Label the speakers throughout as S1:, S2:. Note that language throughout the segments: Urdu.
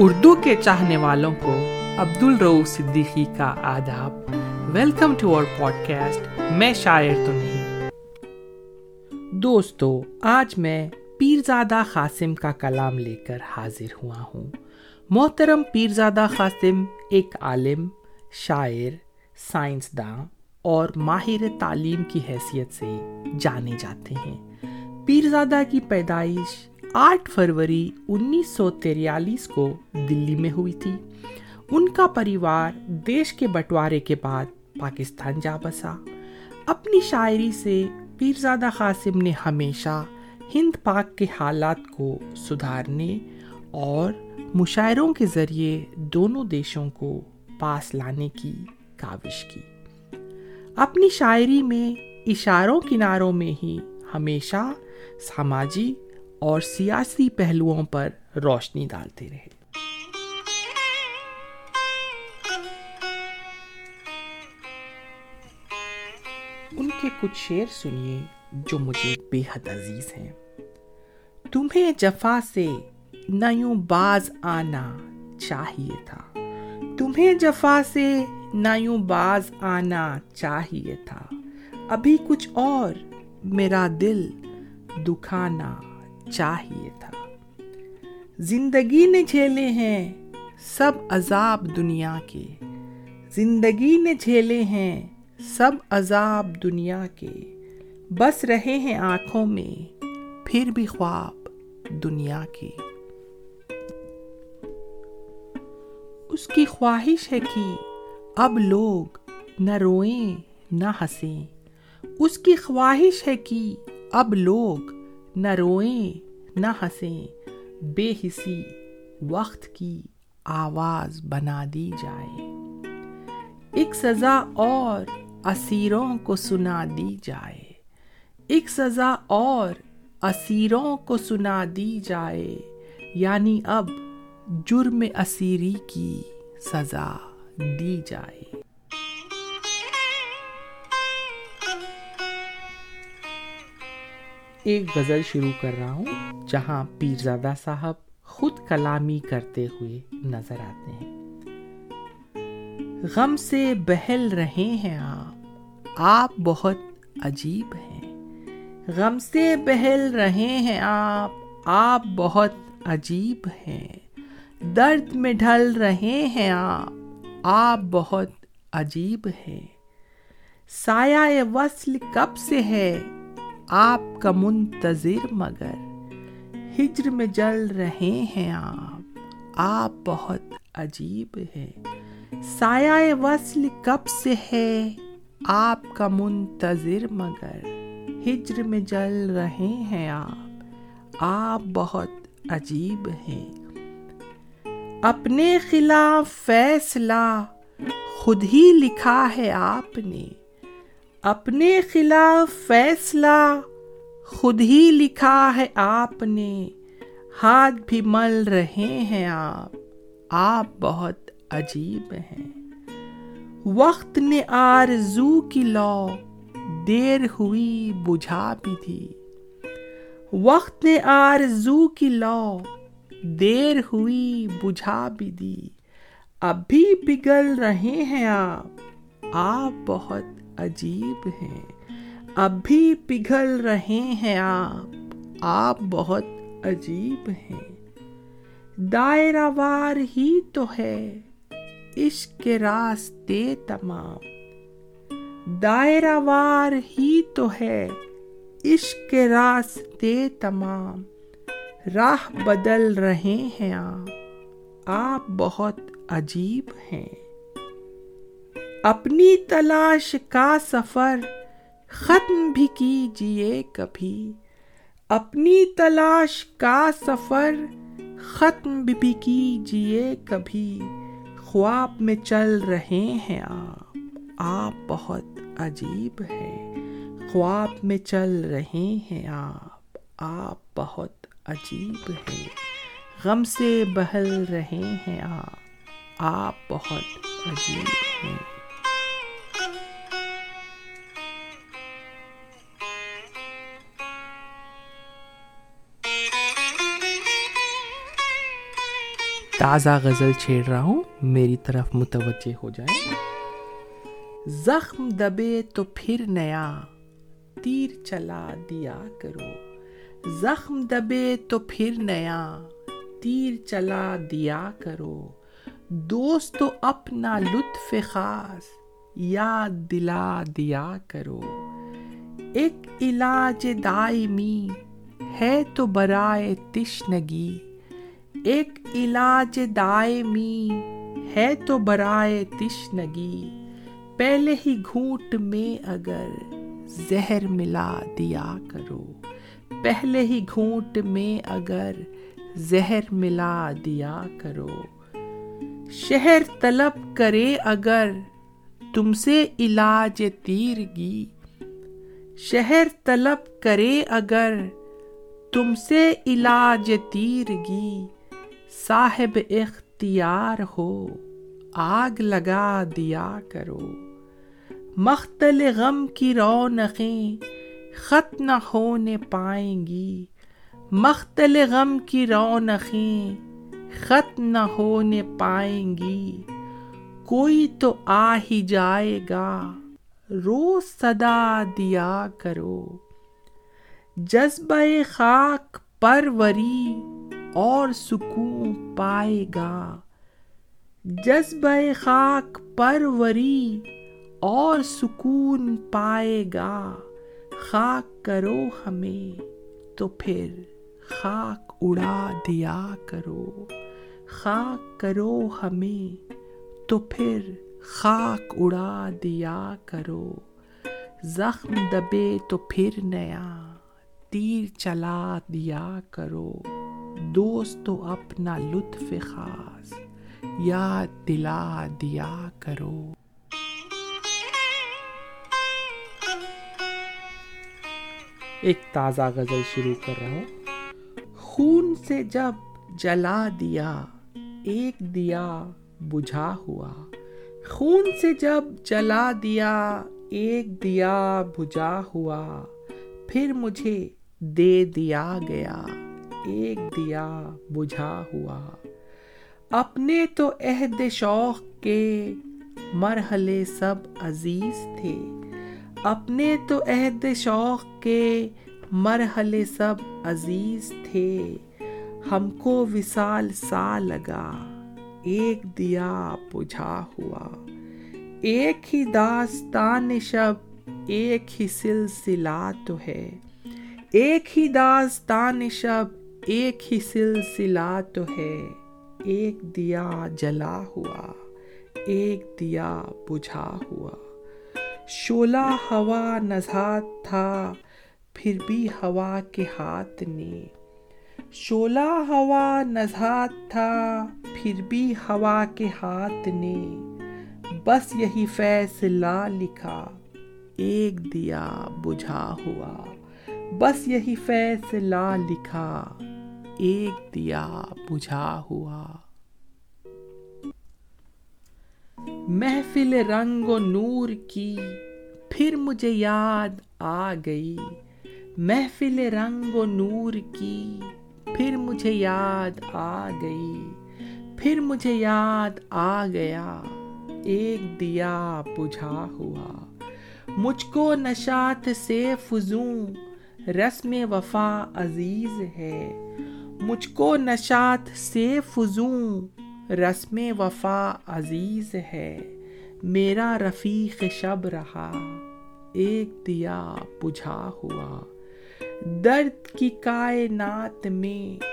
S1: اردو کے چاہنے والوں کو عبد الرو صدیقی کا آداب۔ ویلکم ٹو اور پوڈ کاسٹ میں شاعر تو نہیں۔ دوستو، آج میں پیرزادہ قاسم کا کلام لے کر حاضر ہوا ہوں۔ محترم پیرزادہ قاسم ایک عالم، شاعر، سائنسداں اور ماہر تعلیم کی حیثیت سے جانے جاتے ہیں۔ پیرزادہ کی پیدائش آٹھ فروری انیس سو تریالیس کو دلی میں ہوئی تھی۔ ان کا پریوار دیش کے بٹوارے کے بعد پاکستان جا بسا۔ اپنی شاعری سے پیرزادہ قاسم نے ہمیشہ ہند پاک کے حالات کو سدھارنے اور مشاعروں کے ذریعے دونوں دیشوں کو پاس لانے کی کاوش کی۔ اپنی شاعری میں اشاروں کناروں میں ہی ہمیشہ سماجی اور سیاسی پہلوؤں پر روشنی ڈالتے رہے۔ ان کے کچھ شعر سنیے جو مجھے بے حد عزیز ہیں۔ تمہیں جفا سے نیوں باز آنا چاہیے تھا۔ تمہیں جفا سے نیوں باز آنا چاہیے تھا۔ ابھی کچھ اور میرا دل دکھانا چاہیے تھا۔ زندگی نے جھیلے ہیں سب عذاب دنیا کے۔ زندگی نے جھیلے ہیں سب عذاب دنیا کے۔ بس رہے ہیں آنکھوں میں پھر بھی خواب دنیا کے۔ اس کی خواہش ہے کہ اب لوگ نہ روئیں، نہ ہنسیں۔ اس کی خواہش ہے کہ اب لوگ نہ روئیں، نہ ہنسیں، بے حسی وقت کی آواز بنا دی جائے۔ ایک سزا اور اسیروں کو سنا دی جائے۔ ایک سزا اور اسیروں کو سنا دی جائے۔ یعنی اب جرم اسیری کی سزا دی جائے۔ ایک غزل شروع کر رہا ہوں، جہاں پیرزادہ صاحب خود کلامی کرتے ہوئے نظر آتے ہیں۔ غم سے بہل رہے ہیں آپ آپ بہت عجیب ہیں۔ غم سے بہل رہے ہیں آپ آپ بہت عجیب ہیں۔ درد میں ڈھل رہے ہیں آپ آپ بہت عجیب ہیں۔ سایہ وصل کب سے ہے؟ آپ کا منتظر مگر ہجر میں جل رہے ہیں آپ۔ آپ بہت عجیب ہے سایہ وصل کب سے ہے؟ آپ کا منتظر مگر ہجر میں جل رہے ہیں آپ۔ آپ بہت عجیب ہیں۔ اپنے خلاف فیصلہ خود ہی لکھا ہے آپ نے۔ اپنے خلاف فیصلہ خود ہی لکھا ہے آپ نے۔ ہاتھ بھی مل رہے ہیں آپ۔ آپ بہت عجیب ہیں۔ وقت نے آرزو کی لو، دیر ہوئی بجھا بھی تھی۔ وقت نے آرزو کی لو، دیر ہوئی بجھا بھی دی۔ اب بھی پگھل رہے ہیں آپ۔ آپ بہت عجیب ہیں۔ اب بھی پگھل رہے ہیں آپ۔ آپ بہت عجیب ہیں۔ دائرہ وار ہی تو ہے۔ عشق کے راستے تمام۔ دائرہ وار ہی تو ہے۔ عشق کے راستے تمام۔ راہ بدل رہے ہیں آپ۔ آپ بہت عجیب ہیں۔ اپنی تلاش کا سفر ختم بھی کیجیے کبھی۔ اپنی تلاش کا سفر ختم بھی کیجیے کبھی۔ خواب میں چل رہے ہیں آپ۔ آپ بہت عجیب ہے خواب میں چل رہے ہیں آپ۔ آپ بہت عجیب ہے غم سے بہل رہے ہیں آپ۔ آپ بہت عجیب ہیں۔ تازہ غزل چھیڑ رہا ہوں، میری طرف متوجہ ہو جائے زخم دبے تو پھر نیا، تیر چلا دیا کرو۔ زخم دبے تو پھر نیا، تیر چلا دیا کرو۔ دوست تو اپنا لطف خاص یاد دلا دیا کرو۔ ایک علاج دائمی ہے تو برائے تشنگی۔ ایک علاج دائمی ہے تو برائے تشنگی، پہلے ہی گھونٹ میں اگر زہر ملا دیا کرو، پہلے ہی گھونٹ میں اگر زہر ملا دیا کرو۔ شہر طلب کرے اگر تم سے علاج تیرگی۔ شہر طلب کرے اگر تم سے علاج تیرگی۔ صاحب اختیار ہو، آگ لگا دیا کرو۔ مختل غم کی رونقیں خط نہ ہونے پائیں گی مختل غم کی رونقیں خط نہ ہونے پائیں گی کوئی تو آ ہی جائے گا روز صدا دیا کرو۔ جذبہ خاک پروری اور سکون پائے گا۔ جذبہ خاک پروری اور سکون پائے گا۔ خاک کرو ہمیں تو پھر خاک اڑا دیا کرو۔ خاک کرو ہمیں تو پھر خاک اڑا دیا کرو۔ زخم دبے تو پھر نیا تیر چلا دیا کرو۔ دوست تو اپنا لطف خاص یاد دلا دیا کرو ایک تازہ غزل شروع کر رہا ہوں خون سے جب جلا دیا ایک دیا بجھا ہوا خون سے جب جلا دیا ایک دیا بجھا ہوا پھر مجھے دے دیا گیا ایک دیا بجھا ہوا۔ اپنے تو عہد شوق کے مرحلے سب عزیز تھے۔ اپنے تو عہد شوق کے مرحلے سب عزیز تھے۔ ہم کو وصال سا لگا، ایک دیا بجھا ہوا۔ ایک ہی داستان شب، ایک ہی سلسلہ تو ہے۔ ایک ہی داستان شب ایک ہی سلسلہ تو ہے۔ ایک دیا جلا ہوا، ایک دیا بجھا ہوا۔ شولا ہوا نزات تھا، پھر بھی ہوا کے ہاتھ نے۔ شولا ہوا نزات تھا، پھر بھی ہوا کے ہاتھ نے۔ بس یہی فیصلہ لکھا، ایک دیا بجھا ہوا۔ بس یہی فیصلہ لکھا۔ ایک دیا بجھا ہوا۔ محفل رنگ و نور کی پھر مجھے یاد آ گئی۔ محفل رنگ و نور کی پھر مجھے یاد آ گئی۔ پھر مجھے یاد آ گیا۔ ایک دیا بجھا ہوا۔ مجھ کو نشات سے فضوں رسم وفا عزیز ہے۔ مجھ کو نشات سے فضوں رسم وفا عزیز ہے، میرا رفیق شب رہا۔ ایک دیا بجھا ہوا۔ درد کی کائنات میں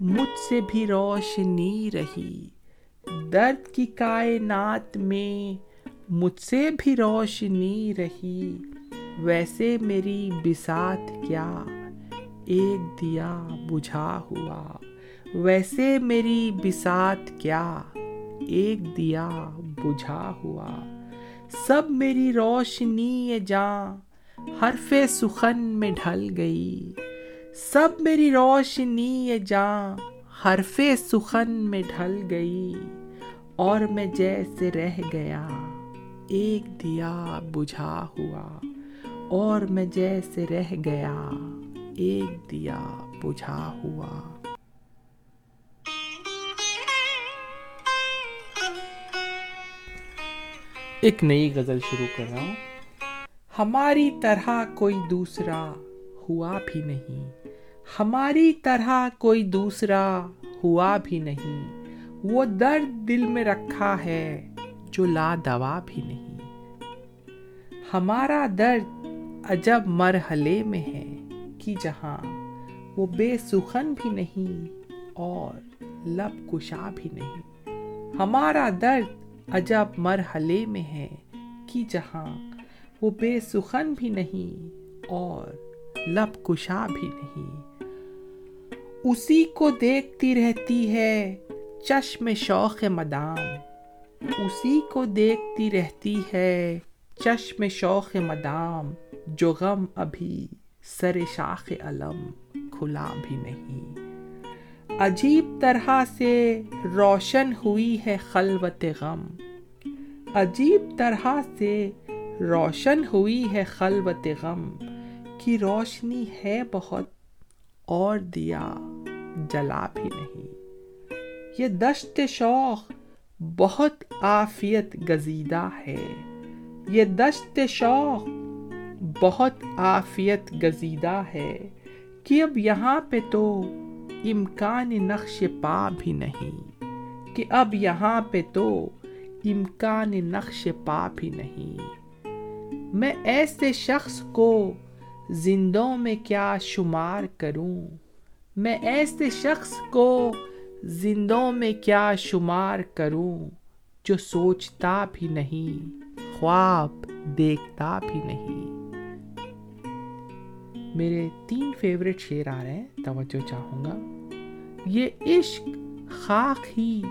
S1: مجھ سے بھی روشنی رہی۔ درد کی کائنات میں مجھ سے بھی روشنی رہی۔ ویسے میری بسات کیا؟ ایک دیا بجھا ہوا۔ ویسے میری بسات کیا؟ ایک دیا بجھا ہوا۔ سب میری روشنی جاں، حرف سخن میں ڈھل گئی۔ سب میری روشنی جاں، حرف سخن میں ڈھل گئی۔ اور میں جیسے رہ گیا، ایک دیا بجھا ہوا۔ اور میں جیسے رہ گیا۔ ایک دیا بجھا ہوا۔ ایک نئی غزل شروع کر رہا ہوں۔ ہماری طرح کوئی دوسرا ہوا بھی نہیں۔ ہماری طرح کوئی دوسرا ہوا بھی نہیں۔ وہ درد دل میں رکھا ہے جو لا دوا بھی نہیں۔ ہمارا درد عجب مرحلے میں ہے۔ کہ جہاں، وہ بے سخن بھی نہیں اور لب کشا بھی نہیں۔ ہمارا درد عجب مرحلے میں ہے کہ جہاں، وہ بے سخن بھی نہیں اور لب کشا بھی نہیں۔ اسی کو دیکھتی رہتی ہے چشم شوق مدام۔ اسی کو دیکھتی رہتی ہے چشم شوق مدام جو غم ابھی سر شاخ علم کھلا بھی نہیں۔ عجیب طرح سے روشن ہوئی ہے خلوت غم۔ عجیب طرح سے روشن ہوئی ہے خلوت غم کی روشنی ہے بہت اور دیا جلا بھی نہیں۔ یہ دشت شوق بہت آفیت گزیدہ ہے۔ یہ دشت شوق بہت آفیت گزیدہ ہے کہ اب یہاں پہ تو امکان نقش پا بھی نہیں، کہ اب یہاں پہ تو امکان نقش پا بھی نہیں۔ میں ایسے شخص کو زندوں میں کیا شمار کروں؟ میں ایسے شخص کو زندوں میں کیا شمار کروں جو سوچتا بھی نہیں، خواب دیکھتا بھی نہیں۔ میرے تین فیوریٹ شعر آ رہے ہیں، توجہ چاہوں گا۔ یہ عشق خاک ہی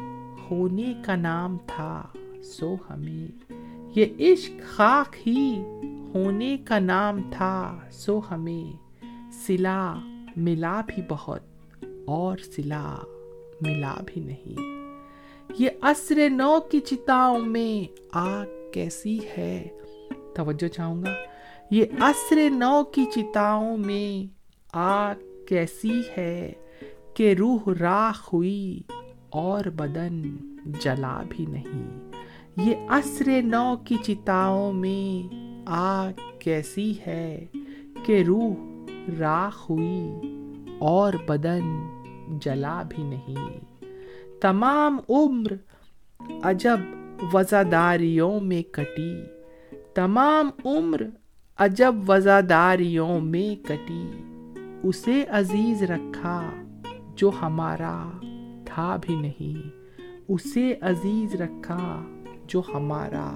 S1: ہونے کا نام تھا، سو ہمیں۔ یہ عشق خاک ہی ہونے کا نام تھا، سو ہمیں۔ سلا ملا بھی بہت اور سلا ملا بھی نہیں۔ یہ عصر نو کی چتاؤں میں آگ کیسی ہے، توجہ چاہوں گا۔ یہ عصر نو کی چتاؤں میں آگ کیسی ہے کہ روح راخ ہوئی اور بدن جلا بھی نہیں۔ یہ عصر نو کی چتاؤں میں آگ کیسی ہے کہ روح راخ ہوئی اور بدن جلا بھی نہیں۔ تمام عمر عجب وزاداریوں میں کٹی، تمام عمر عجب وزاداریوں میں کٹی، اسے عزیز رکھا جو ہمارا تھا بھی نہیں، اسے عزیز رکھا جو ہمارا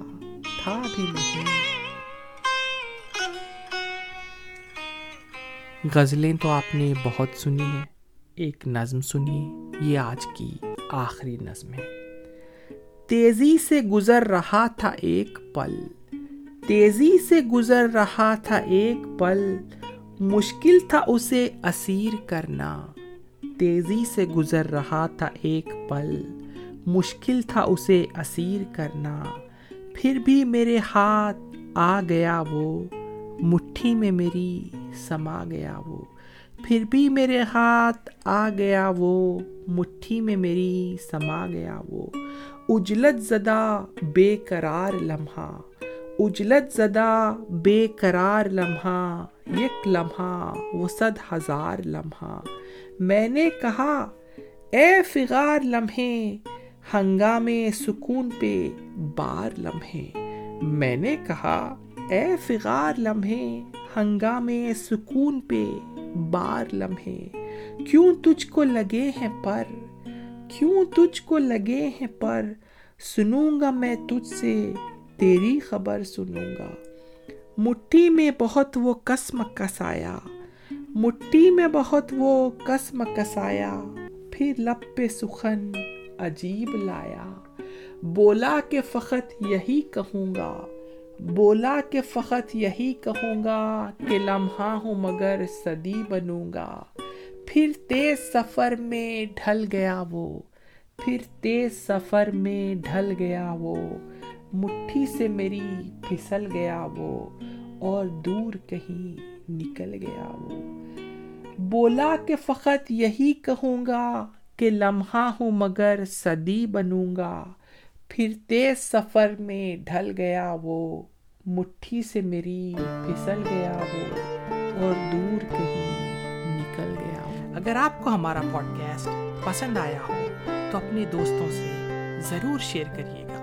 S1: تھا بھی نہیں۔ غزلیں تو آپ نے بہت سنی ہیں، ایک نظم سنی یہ آج کی آخری نظم ہے۔ تیزی سے گزر رہا تھا ایک پل۔ تیزی سے گزر رہا تھا ایک پل، مشکل تھا اسے اسیر کرنا۔ تیزی سے گزر رہا تھا ایک پل، مشکل تھا اسے اسیر کرنا۔ پھر بھی میرے ہاتھ آ گیا وہ، مٹھی میں میری سما گیا وہ۔ پھر بھی میرے ہاتھ آ گیا وہ، مٹھی میں میری سما گیا وہ۔ اجلت زدہ بے قرار لمحہ۔ اجلت زدہ بے قرار لمحہ، یک لمحہ، وہ صد ہزار لمحہ۔ میں نے کہا، اے فغار لمحے ہنگام سکون پہ بار لمحے۔ میں نے کہا، اے فغار لمحے ہنگام سکون پہ بار لمحے۔ کیوں تجھ کو لگے ہیں پر؟ کیوں تجھ کو لگے ہیں پر؟ سنوں گا میں تجھ سے تیری خبر سنوں گا۔ مٹھی میں بہت وہ قسم کسایا مٹھی میں بہت وہ قسم کسایا پھر لب پہ سخن عجیب لایا۔ بولا کہ فقط یہی کہوں گا۔ بولا کہ فقط یہی کہوں گا کہ لمحہ ہوں مگر صدی بنوں گا۔ پھر تیز سفر میں ڈھل گیا وہ۔ پھر تیز سفر میں ڈھل گیا وہ۔ مٹھی سے میری پھسل گیا وہ، اور دور کہیں نکل گیا وہ۔ بولا کہ فقط یہی کہوں گا کہ لمحہ ہوں مگر صدی بنوں گا۔ پھر تیز سفر میں ڈھل گیا وہ، مٹھی سے میری پھسل گیا وہ، اور دور کہیں نکل گیا اگر آپ کو ہمارا پوڈ کاسٹ پسند آیا ہو تو اپنے دوستوں سے ضرور شیئر کریے گا۔